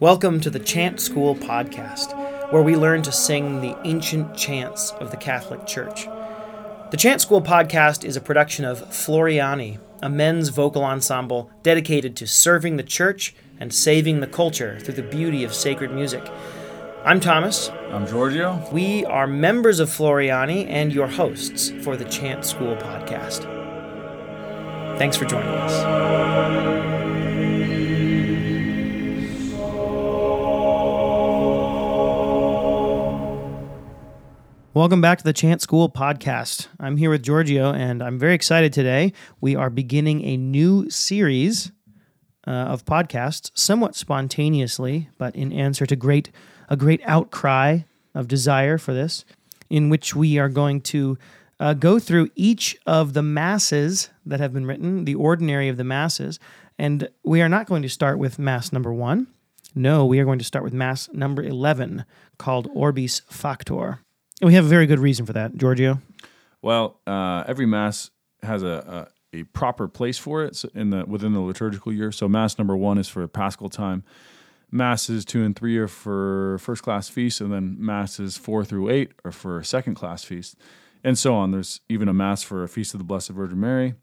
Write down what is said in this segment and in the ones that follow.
Welcome to the Chant School podcast, where we learn to sing the ancient chants of the Catholic Church. The Chant School podcast is a production of Floriani, a men's vocal ensemble dedicated to serving the church and saving the culture through the beauty of sacred music. I'm Thomas. I'm Giorgio. We are members of Floriani and your hosts for the Chant School podcast. Thanks for joining us. Welcome back to the Chant School podcast. I'm here with Giorgio, and I'm very excited today. We are beginning a new series uh, of podcasts, somewhat spontaneously, but in answer to great a great outcry of desire for this, in which we are going to uh, go through each of the masses that have been written, the ordinary of the masses, and we are not going to start with mass number one. No, we are going to start with mass number eleven, called Orbis Factor. And we have a very good reason for that, Giorgio. Well, uh, every mass has a, a, a proper place for it in the within the liturgical year. So mass number one is for Paschal time. Masses two and three are for first class feasts, and then masses four through eight are for second class feasts, and so on. There's even a mass for a feast of the Blessed Virgin Mary.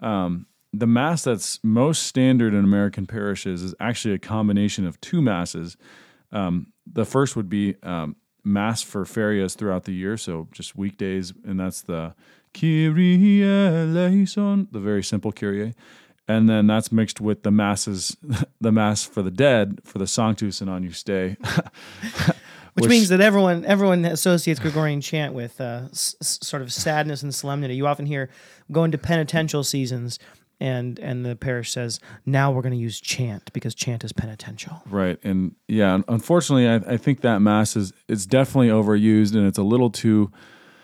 Um, the mass that's most standard in American parishes is actually a combination of two masses. Um, the first would be um, mass for ferias throughout the year, so just weekdays, and that's the Kyrie eleison, the very simple Kyrie, and then that's mixed with the masses, the mass for the dead, for the Sanctus and Agnus Dei. Which, Which, means that everyone everyone associates Gregorian chant with uh, s- sort of sadness and solemnity. You often hear going to penitential seasons and and the parish says now we're going to use chant because chant is penitential. Right and yeah unfortunately I, I think that mass is it's definitely overused and it's a little too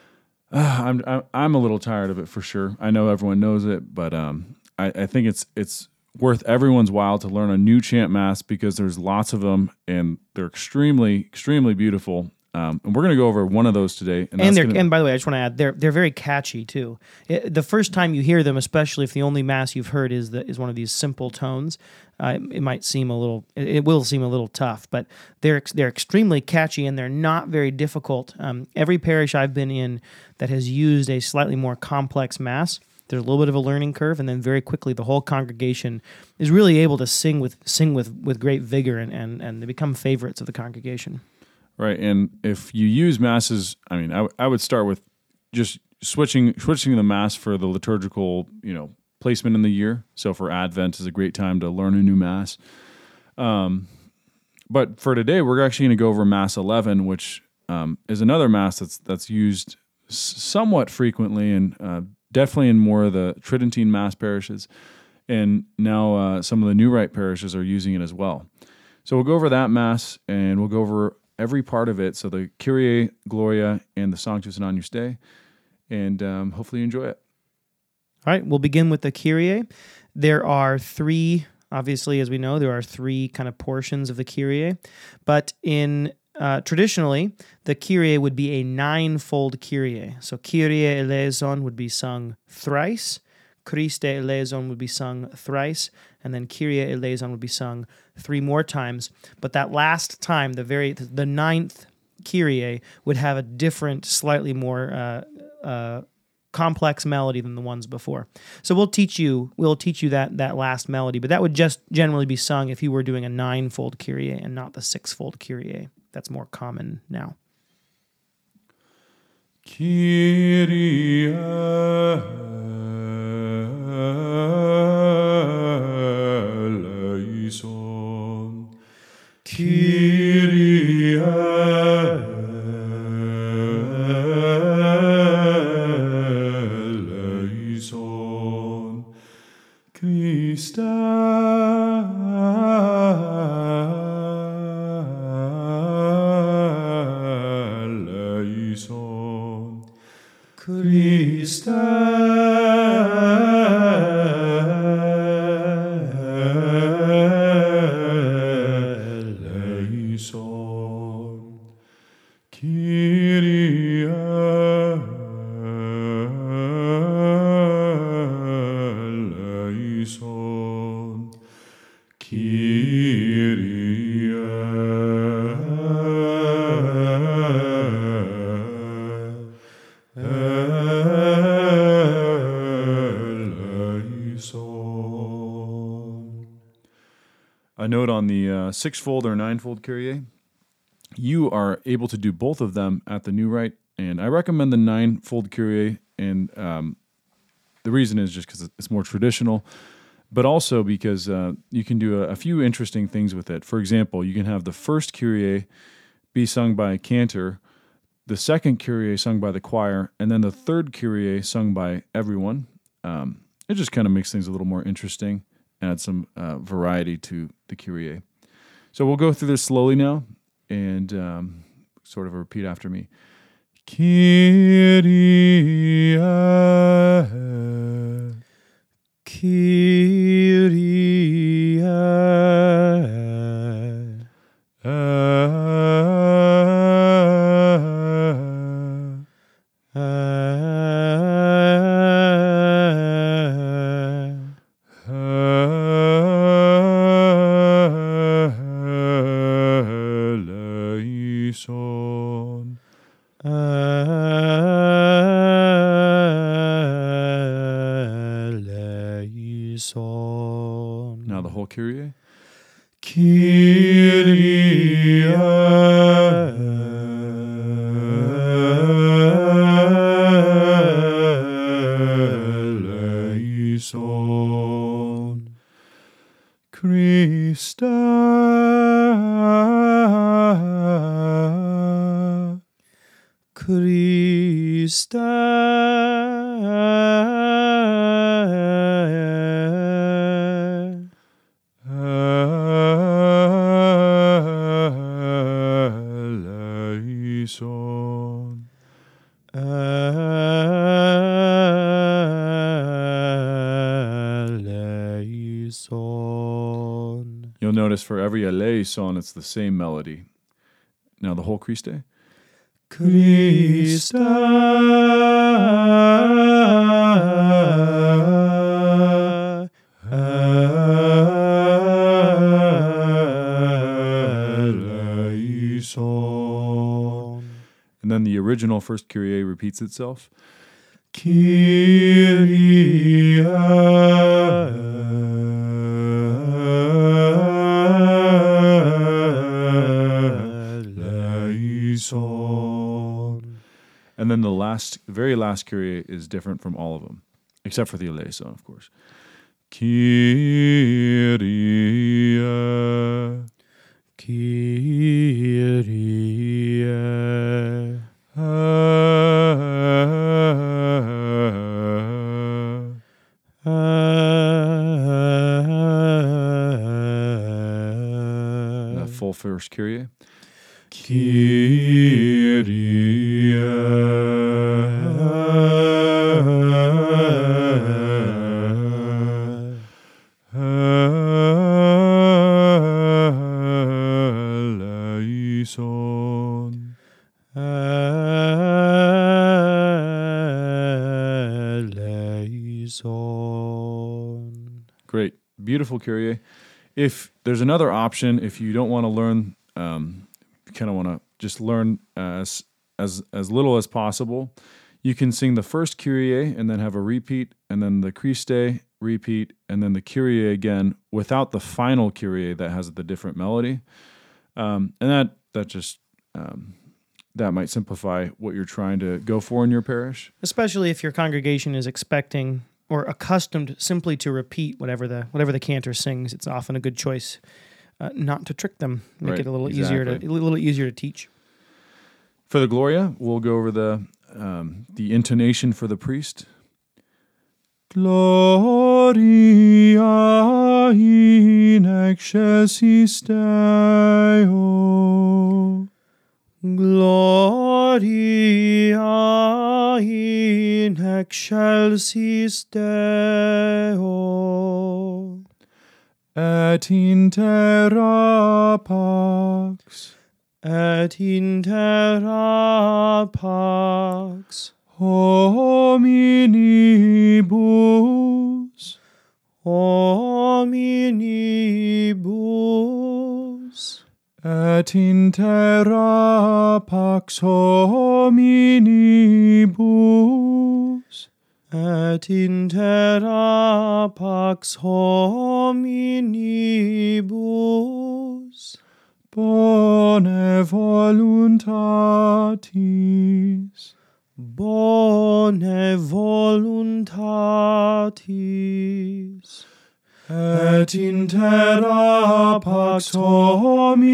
uh, I'm, I'm a little tired of it for sure. I know everyone knows it but um I, I think it's it's worth everyone's while to learn a new chant mass because there's lots of them and they're extremely extremely beautiful um, and we're going to go over one of those today. And, and they're gonna... and by the way, I just want to add they're they're very catchy too. It, the first time you hear them, especially if the only mass you've heard is the, is one of these simple tones, uh, it, it, might seem a little it, it, will seem a little tough, but they're they're extremely catchy and they're not very difficult. Um, every parish I've been in that has used a slightly more complex mass. There's a little bit of a learning curve, and then very quickly the whole congregation is really able to sing with sing with, with great vigor, and, and, and they become favorites of the congregation. Right. And if you use masses, I mean, I, w- I would start with just switching switching the mass for the liturgical, you know, placement in the year. So for Advent is a great time to learn a new mass. Um, but for today, we're actually going to go over Mass 11, which um, is another mass that's that's used somewhat frequently and uh, definitely in more of the Tridentine mass parishes. And now uh, some of the New Rite parishes are using it as well. So we'll go over that mass and we'll go over every part of it. So the Kyrie, Gloria, and the Sanctus and Agnus Dei. And um, hopefully you enjoy it. All right, we'll begin with the Kyrie. There are three, obviously, as we know, there are three kind of portions of the Kyrie. But in uh, traditionally, the Kyrie would be a nine-fold Kyrie. So Kyrie eleison would be sung thrice, Christe eleison would be sung thrice, and then Kyrie eleison would be sung three more times. But that last time, the very the ninth Kyrie would have a different, slightly more uh, uh, complex melody than the ones before. So we'll teach you we'll teach you that that last melody, but that would just generally be sung if you were doing a ninefold Kyrie and not the sixfold Kyrie. That's more common now. Kyrie Kyrie six-fold or nine-fold you are able to do both of them at the new rite. and I recommend the nine-fold. And um, the reason is just because it's more traditional, but also because uh, you can do a, a few interesting things with it. For example, you can have the first Kyrie be sung by a cantor, the second Kyrie sung by the choir, and then the third Kyrie sung by everyone. Um, it just kind of makes things a little more interesting, add some uh, variety to the Kyrie. So we'll go through this slowly now and um, sort of repeat after me. Kyrie. Kyrie. Notice for every eleison, it's the same melody. Now the whole Christe. Christa. Eleison. And then the original first Kyrie repeats itself. Eleison. The last, very last Kyrie is different from all of them, except for the eleison, of course. Kyrie. Kyrie. That full first Kyrie. Eleison. Beautiful. If there's another option, if you don't want to learn, um, kind of want to just learn as, as, as little as possible, you can sing the first Kyrie and then have a repeat, and then the Christe repeat, and then the Kyrie again without the final Kyrie that has the different melody. Um, and that, that just, um, that might simplify what you're trying to go for in your parish. especially if your congregation is expecting or accustomed simply to repeat whatever the whatever the cantor sings. It's often a good choice uh, not to trick them, make Right, it a little easier to a little easier to teach. For the Gloria, we'll go over the um, the intonation for the priest. Gloria in excelsis Deo. Gloria in excelsis excelsis Deo, et in terra pax, et in terra pax, hominibus, hominibus, et in terra pax hominibus et in terra pax hominibus bone voluntatis. Bone voluntatis. Et in terra pax hominibus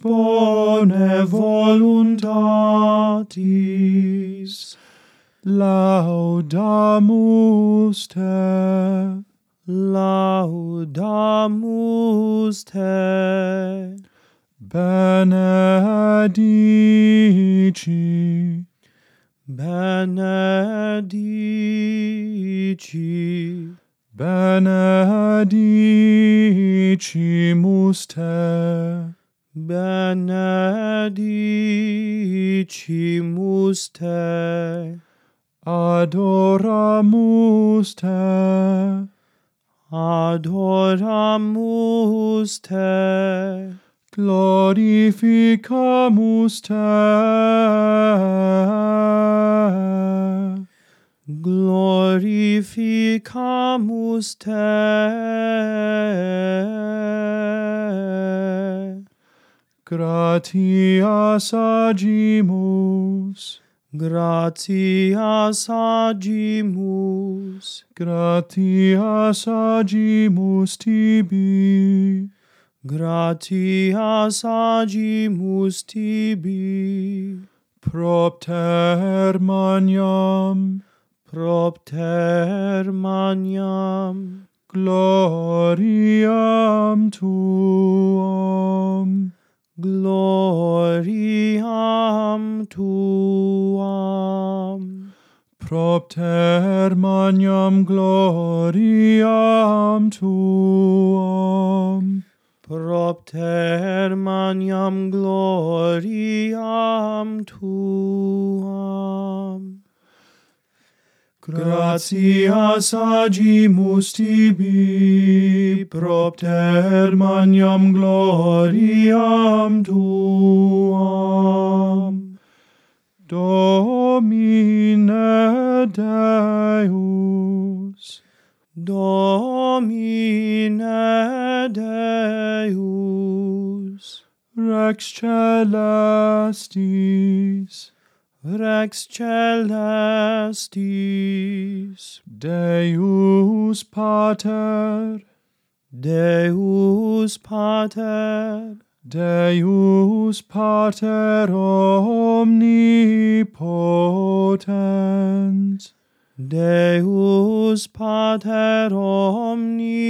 bone voluntatis. Laudamus te. Laudamus te. Benedici. Benedici. Benedicimus te. Benedicimus te adoramus te. Adoramus te. Glorificamus te. Glorificamus te. Gratias agimus. Gratias agimus, gratias agimus tibi, gratias agimus tibi, propter maniam, propter maniam, gloriam tuam gloriam tuam. Propter magnam gloriam tuam. Propter magnam gloriam tuam. Gratias agimus tibi, propter maniam gloriam tuam. Domine Deus, Domine Deus, Rex Celestis, Rex celestis, Deus Pater, Deus Pater, Deus Pater omnipotens Deus Pater omnipotens.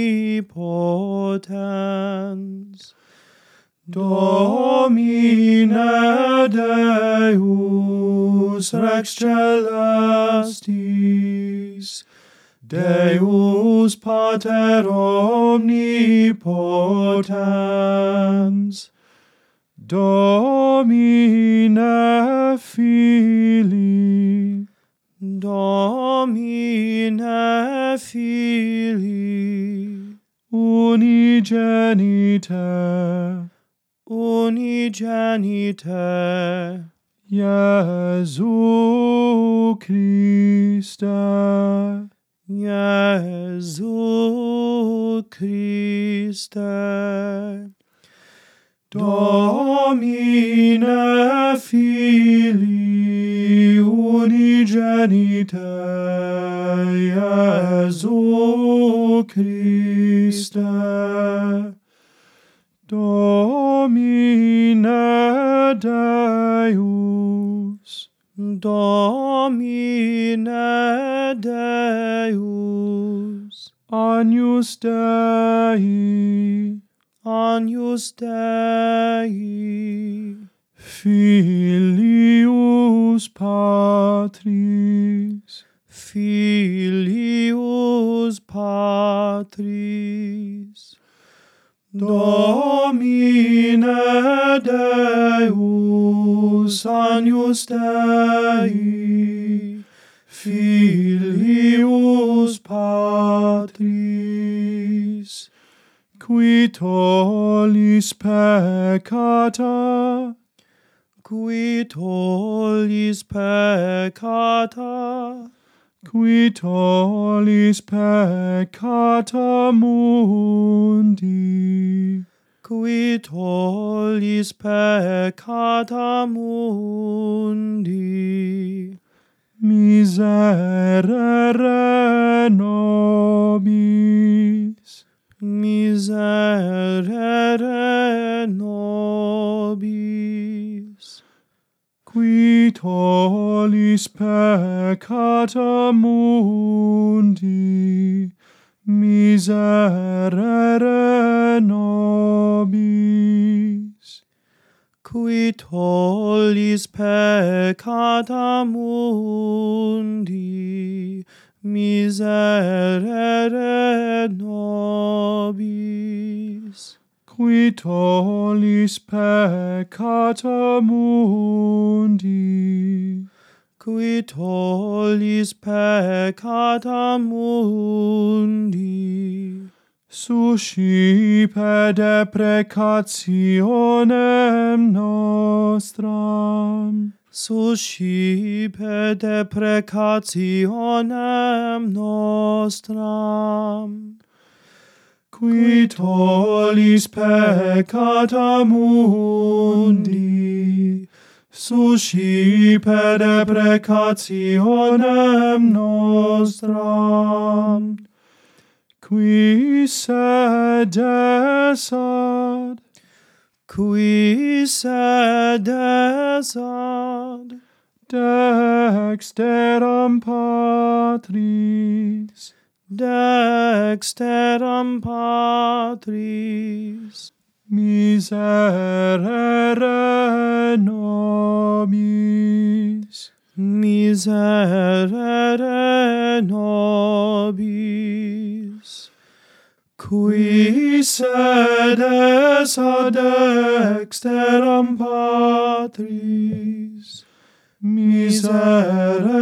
Domine Deus Rex Celestis, Deus Pater Omnipotens, Domine Filii, Domine Filii, Unigeniter, unigenite Jesu Christe Jesu Christe Domine Filii unigenite Jesu Christe Domine Deus Domine Deus Agnus Dei Agnus Dei Filius Patris Filius Patris Domine Deus Agnus Dei Filius Patris qui tollis peccata qui tollis peccata qui tollis peccata mundi. Qui tollis peccata mundi. Miserere nobis miserere nobis qui tollis peccata mundi, miserere nobis. Qui tollis peccata mundi, miserere nobis qui tollis peccata mundi. Qui tollis peccata mundi. Suscipe deprecationem nostram. Suscipe deprecationem nostram qui tollis peccata mundi, suscipe deprecationem nostram, qui sedesad, qui sedesad, dexteram patris, dexteram Patris, miserere nobis, miserere nobis, qui sedes ad dexteram Patris, miserere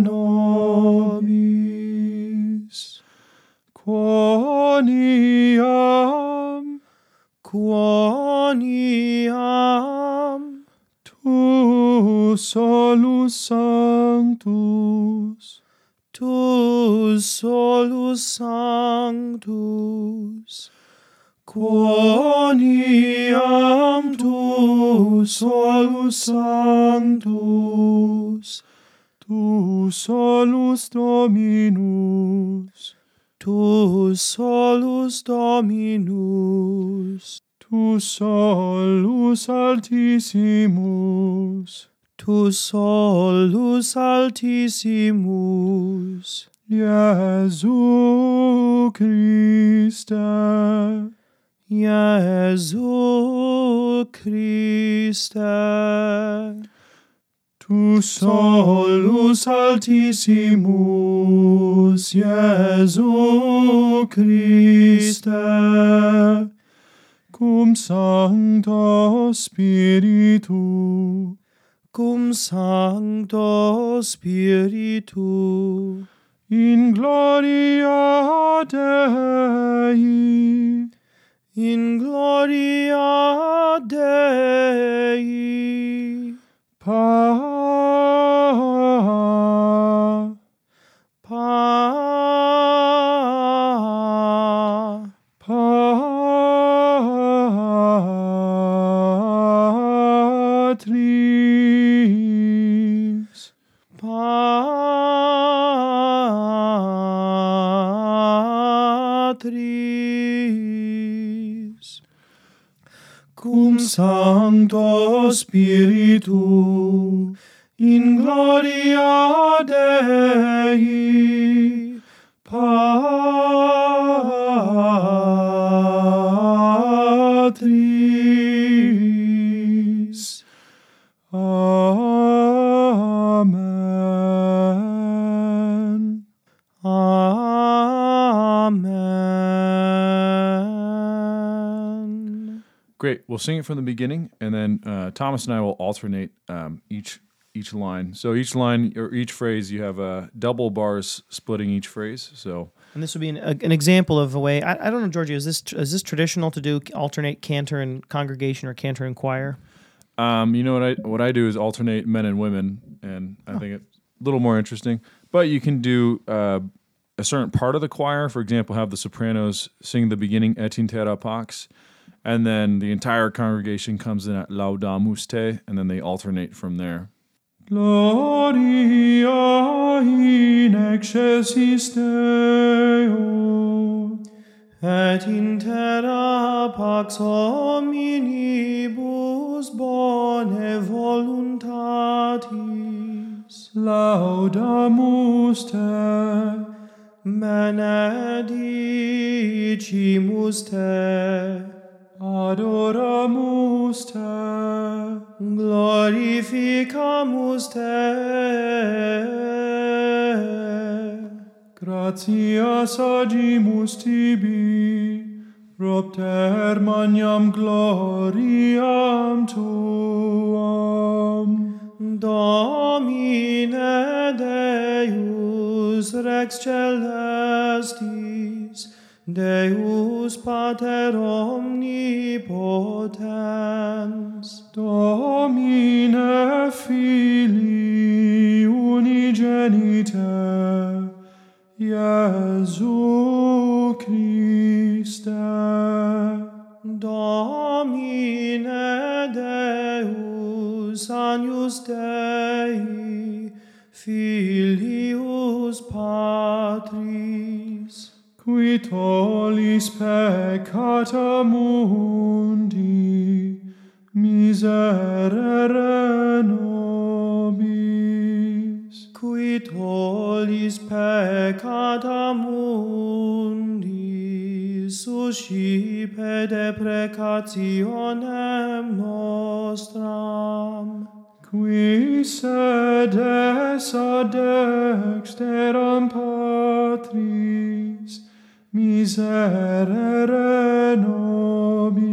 nobis, quoniam quoniam tu solus sanctus tu solus sanctus. Quoniam tu solus sanctus tu solus dominus. Tu solus Dominus, Tu solus altissimus, Tu solus altissimus, Jesu Christe, Jesu Christe. Tu solus Altissimus, Jesu Christe, cum Sancto Spiritu, cum Sancto Spiritu, in gloria Dei, in gloria Dei, Pa, cum Sancto Spiritu, in gloria Dei, Patris. We'll sing it from the beginning, and then uh, Thomas and I will alternate um, each each line. So each line or each phrase, you have uh, double bars splitting each phrase. So And this would be an, a- an example of a way. I, I don't know, Georgie. Is this is this traditional to do alternate cantor and congregation or cantor and choir? Um, you know what I what I do is alternate men and women, and I think it's a little more interesting. But you can do uh, a certain part of the choir. For example, have the sopranos sing the beginning Et in terra pax, and then the entire congregation comes in at Laudamus te, and then they alternate from there. Gloria in excelsis Deo. Et in terra pax hominibus bone voluntatis. Laudamus te. Benedicimus te. Adoramus te, glorificamus te, gratias agimus tibi, propter magnam gloriam tuam. Domine Deus Rex Celestis, Deus Pater omnipotens, Domine Filii unigenite, Iesu Christe, Domine Deus Agnus Dei, Filius Patris, qui tollis peccata mundi miserere nobis qui tollis peccata mundi suscipe deprecationem nostram. Qui sedes ad dexteram patris miserere nobis.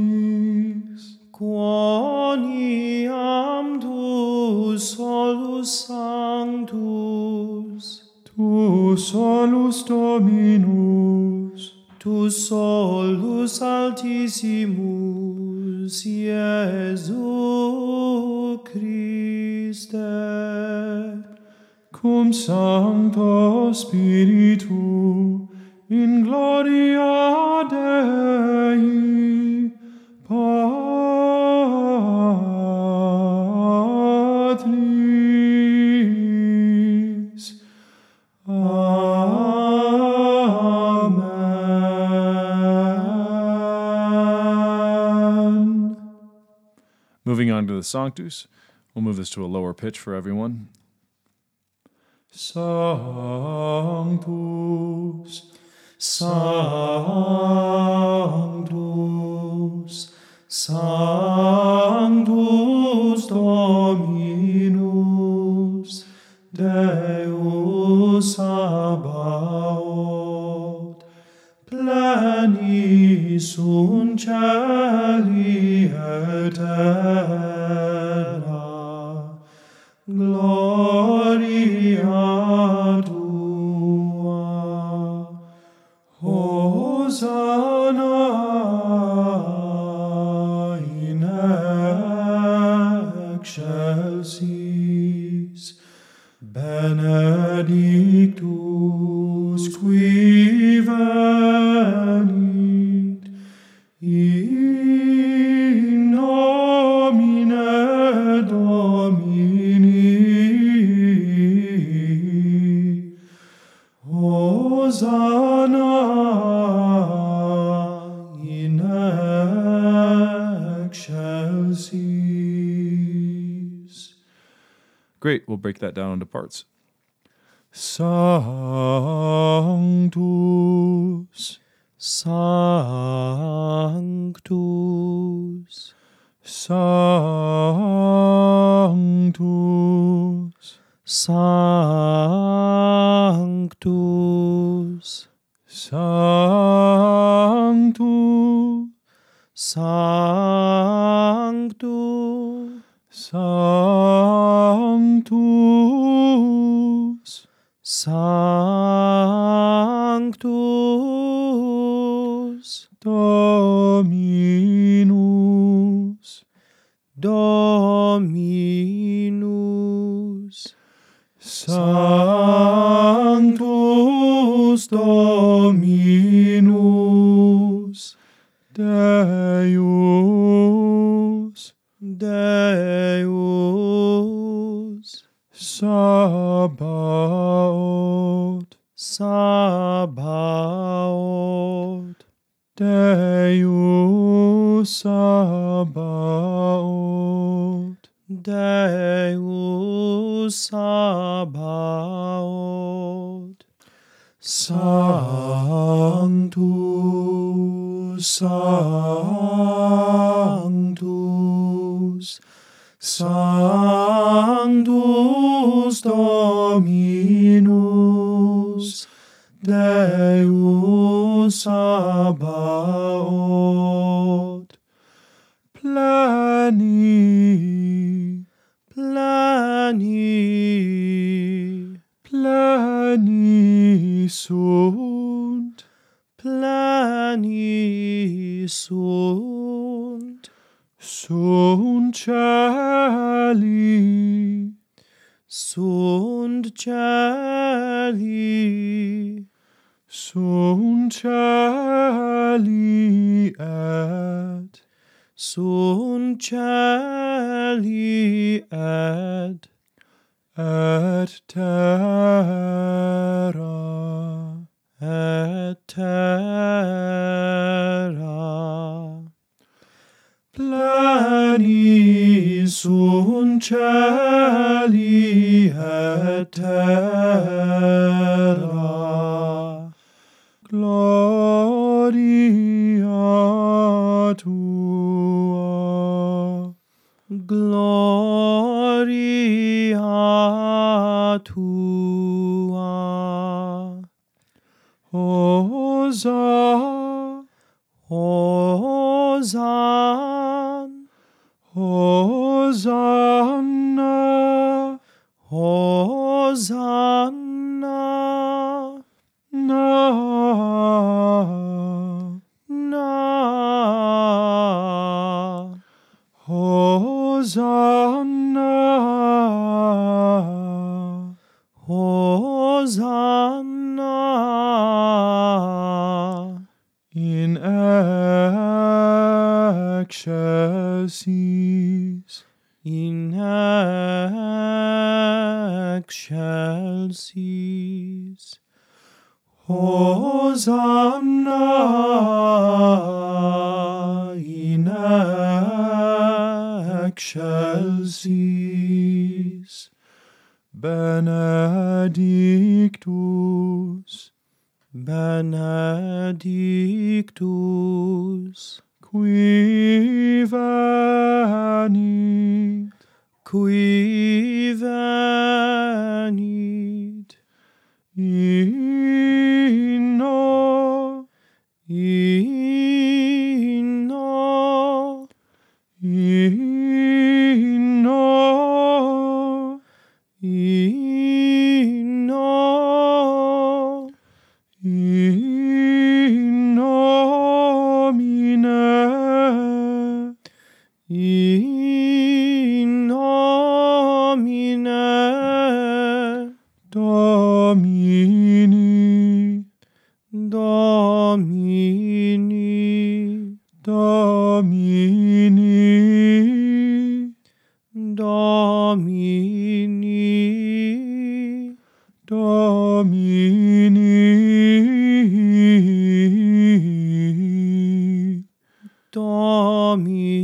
Quoniam tu solus sanctus, tu solus Dominus, tu solus altissimus, Iesu Christe, cum Sancto Spiritu, in gloria Dei, Patris. Amen. Moving on to the Sanctus, we'll move this to a lower pitch for everyone. Sanctus, Sanctus, Sanctus Great, we'll break that down into parts. Sanctus, Sanctus, Sanctus, Sanctus, Sanctus, Sanctus, Sanctus, Sanctus, Dominus, Dominus. Sanctus Dominus Sabaoth Sabaoth. Deus Sabaoth Deus Sabaoth. Sanctus Sanctus Sanctus Dominus Deus Sabaoth Pleni Pleni. Pleni sunt Pleni sunt. Sunt celi Sunt celi. sunt celi et Sunt celi et et terra excelsis In cease. Hosanna in act shall cease. benedictus Benedictus. Qui venit Qui venit Domini. Domini. Domini. Domini.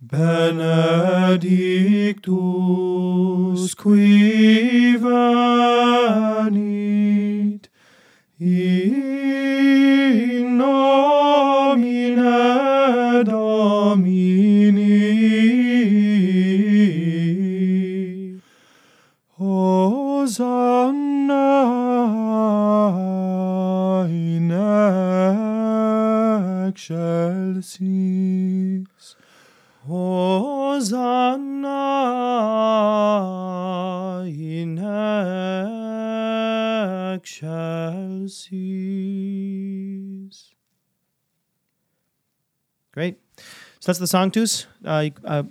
Benedictus qui Great. So that's the Sanctus. Uh, uh,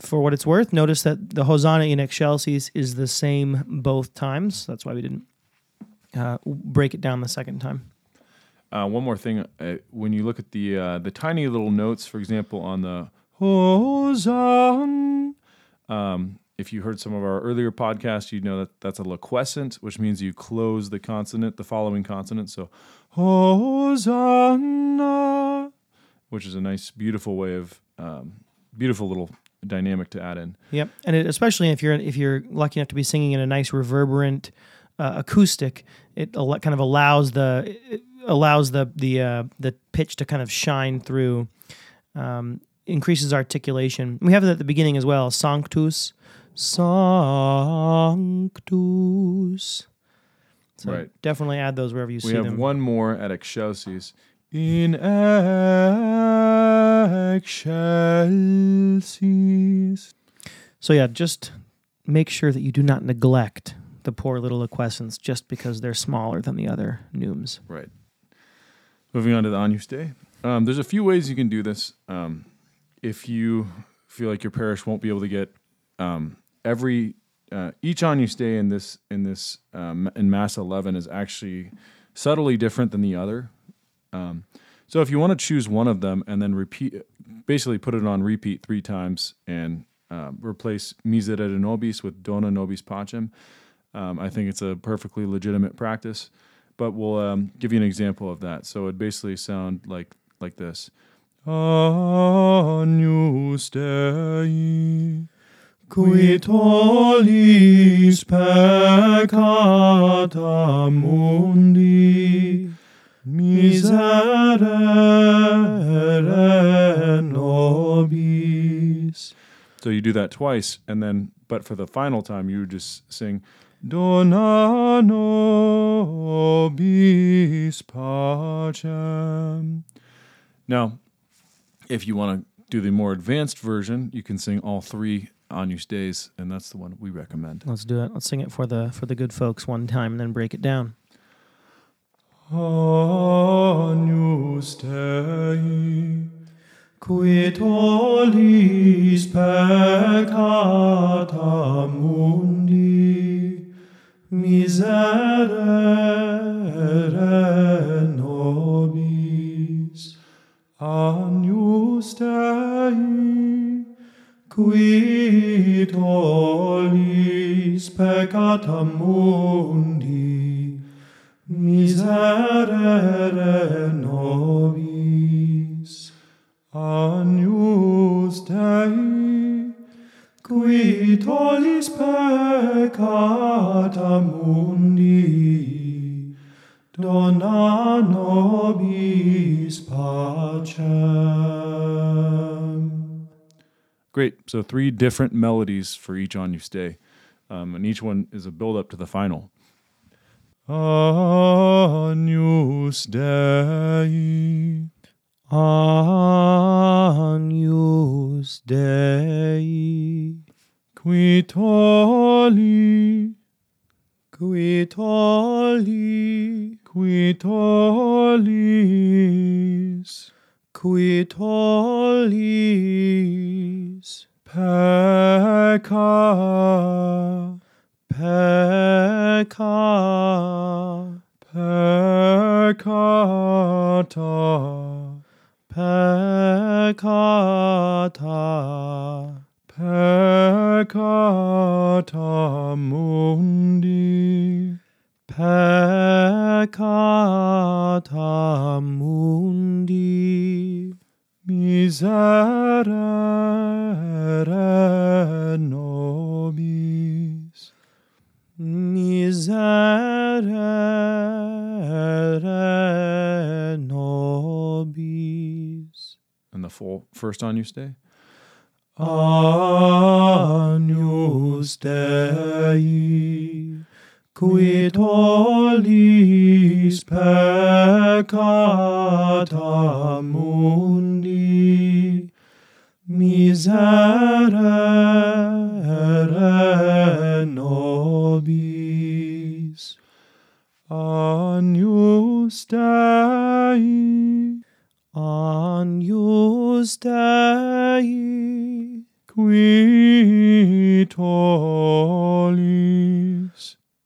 for what it's worth, notice that the Hosanna in Excelsis is the same both times. That's why we didn't uh, break it down the second time. Uh, one more thing, uh, when you look at the uh, the tiny little notes, for example, on the Hosanna, um, if you heard some of our earlier podcasts, you know that that's a liquescent, which means you close the consonant, the following consonant. So Hosanna, which is a nice, beautiful way of um, beautiful little dynamic to add in. Yep, and it, especially if you're if you're lucky enough to be singing in a nice reverberant uh, acoustic, it al- kind of allows the allows the the uh, the pitch to kind of shine through, um, increases articulation. We have it at the beginning as well. Sanctus, Sanctus. So Right. definitely add those wherever you sing. We see have one more at Excelsis. In excelsis. So yeah, just make sure that you do not neglect the poor little liquescents just because they're smaller than the other neumes. Right. Moving on to the Agnus Dei. Um, there's a few ways you can do this. Um, if you feel like your parish won't be able to get um, every uh, each Agnus Dei in this in this um, in Mass 11 is actually subtly different than the other. Um, so if you want to choose one of them and then repeat, basically put it on repeat three times and um, replace Miserere Nobis with Dona Nobis Pacem, um, I think it's a perfectly legitimate practice. But we'll um, give you an example of that. So it basically sound like like this. Agnus Dei, qui tollis peccata mundi, miserere nobis. So you do that twice, and then but for the final time you just sing Dona nobis pacem. Now, if you want to do the more advanced version, you can sing all three Agnus Deis, and that's the one we recommend. Let's do it. Let's sing it for the for the good folks one time and then break it down. agnus Dei, qui tollis peccata mundi, miserere nobis. Agnus Dei, qui tollis peccata mundi, miserere nobis. Agnus Dei, qui tollis peccata mundi, dona nobis pacem. Great. So three different melodies for each Agnus Dei, um, and each one is a build up to the final. Agnus Dei, Agnus Dei, qui tolli, qui tolli, qui tollis, qui tollis, pecca, pecca, peccata, peccata, peccata mundi, peccata mundi, miserere nobis. Nobis. And the full first Agnus Dei. Agnus Dei, qui tollis peccata mundi, miserere Agnus Dei, Agnus agnus Dei, qui tollis,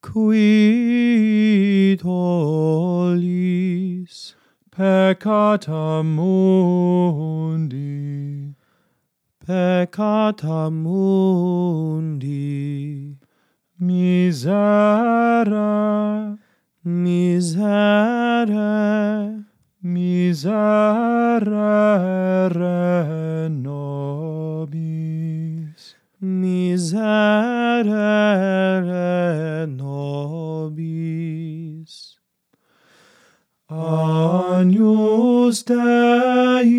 qui tollis peccata mundi, peccata mundi, misera, Misere, miserere nobis. Miserere nobis. Agnus Dei,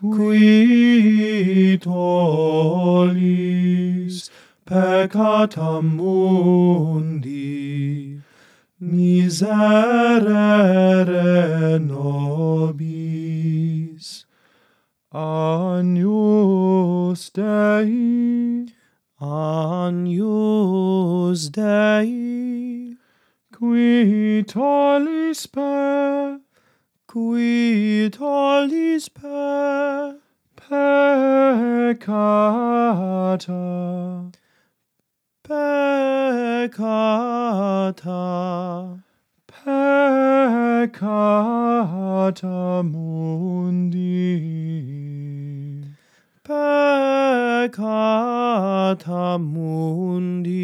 qui tollis peccata mundi, miserere nobis. Agnus Dei, Agnus Dei, qui tollis qui tollis pe peccata, peccata, peccata mundi. peccata mundi.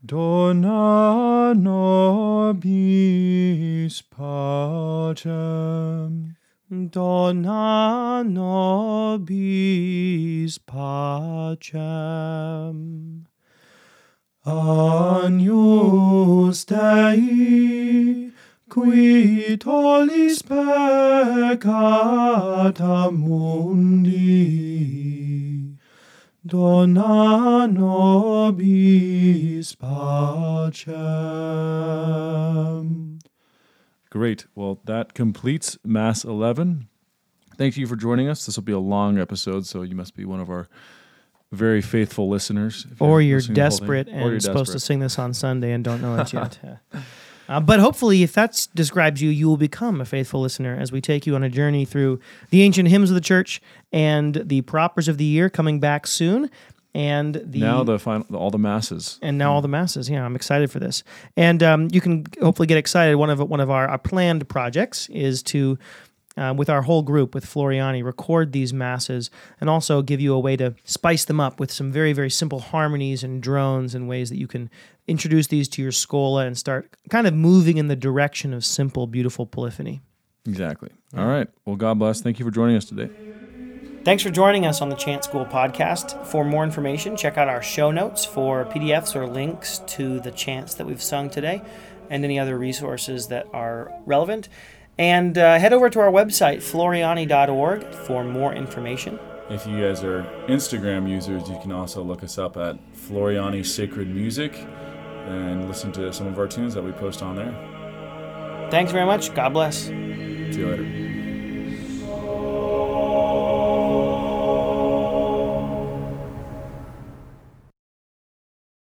Dona nobis pacem, Dona nobis pacem. Agnus Dei, qui tollis peccata mundi, dona nobis pacem. Great. Well, that completes Mass 11. Thank you for joining us. This will be a long episode, so you must be one of our very faithful listeners. Or you're listening the whole desperate Or and you're supposed to sing this on Sunday and don't know it yet. Uh, but hopefully, if that describes you, you will become a faithful listener as we take you on a journey through the ancient hymns of the church and the propers of the year coming back soon. And the now the final, all the masses. and now all the masses. Yeah, I'm excited for this. And um, you can hopefully get excited. One of one of our, our planned projects is to, uh, with our whole group with Floriani, record these masses and also give you a way to spice them up with some very very simple harmonies and drones and ways that you can introduce these to your schola and start kind of moving in the direction of simple, beautiful polyphony. Exactly. All right. Well, God bless. Thank you for joining us today. Thanks for joining us on the Chant School podcast. For more information, check out our show notes for PDFs or links to the chants that we've sung today and any other resources that are relevant. And uh, head over to our website, floriani.org, for more information. If you guys are Instagram users, you can also look us up at Floriani Sacred Music and listen to some of our tunes that we post on there. Thanks very much. God bless. See you later.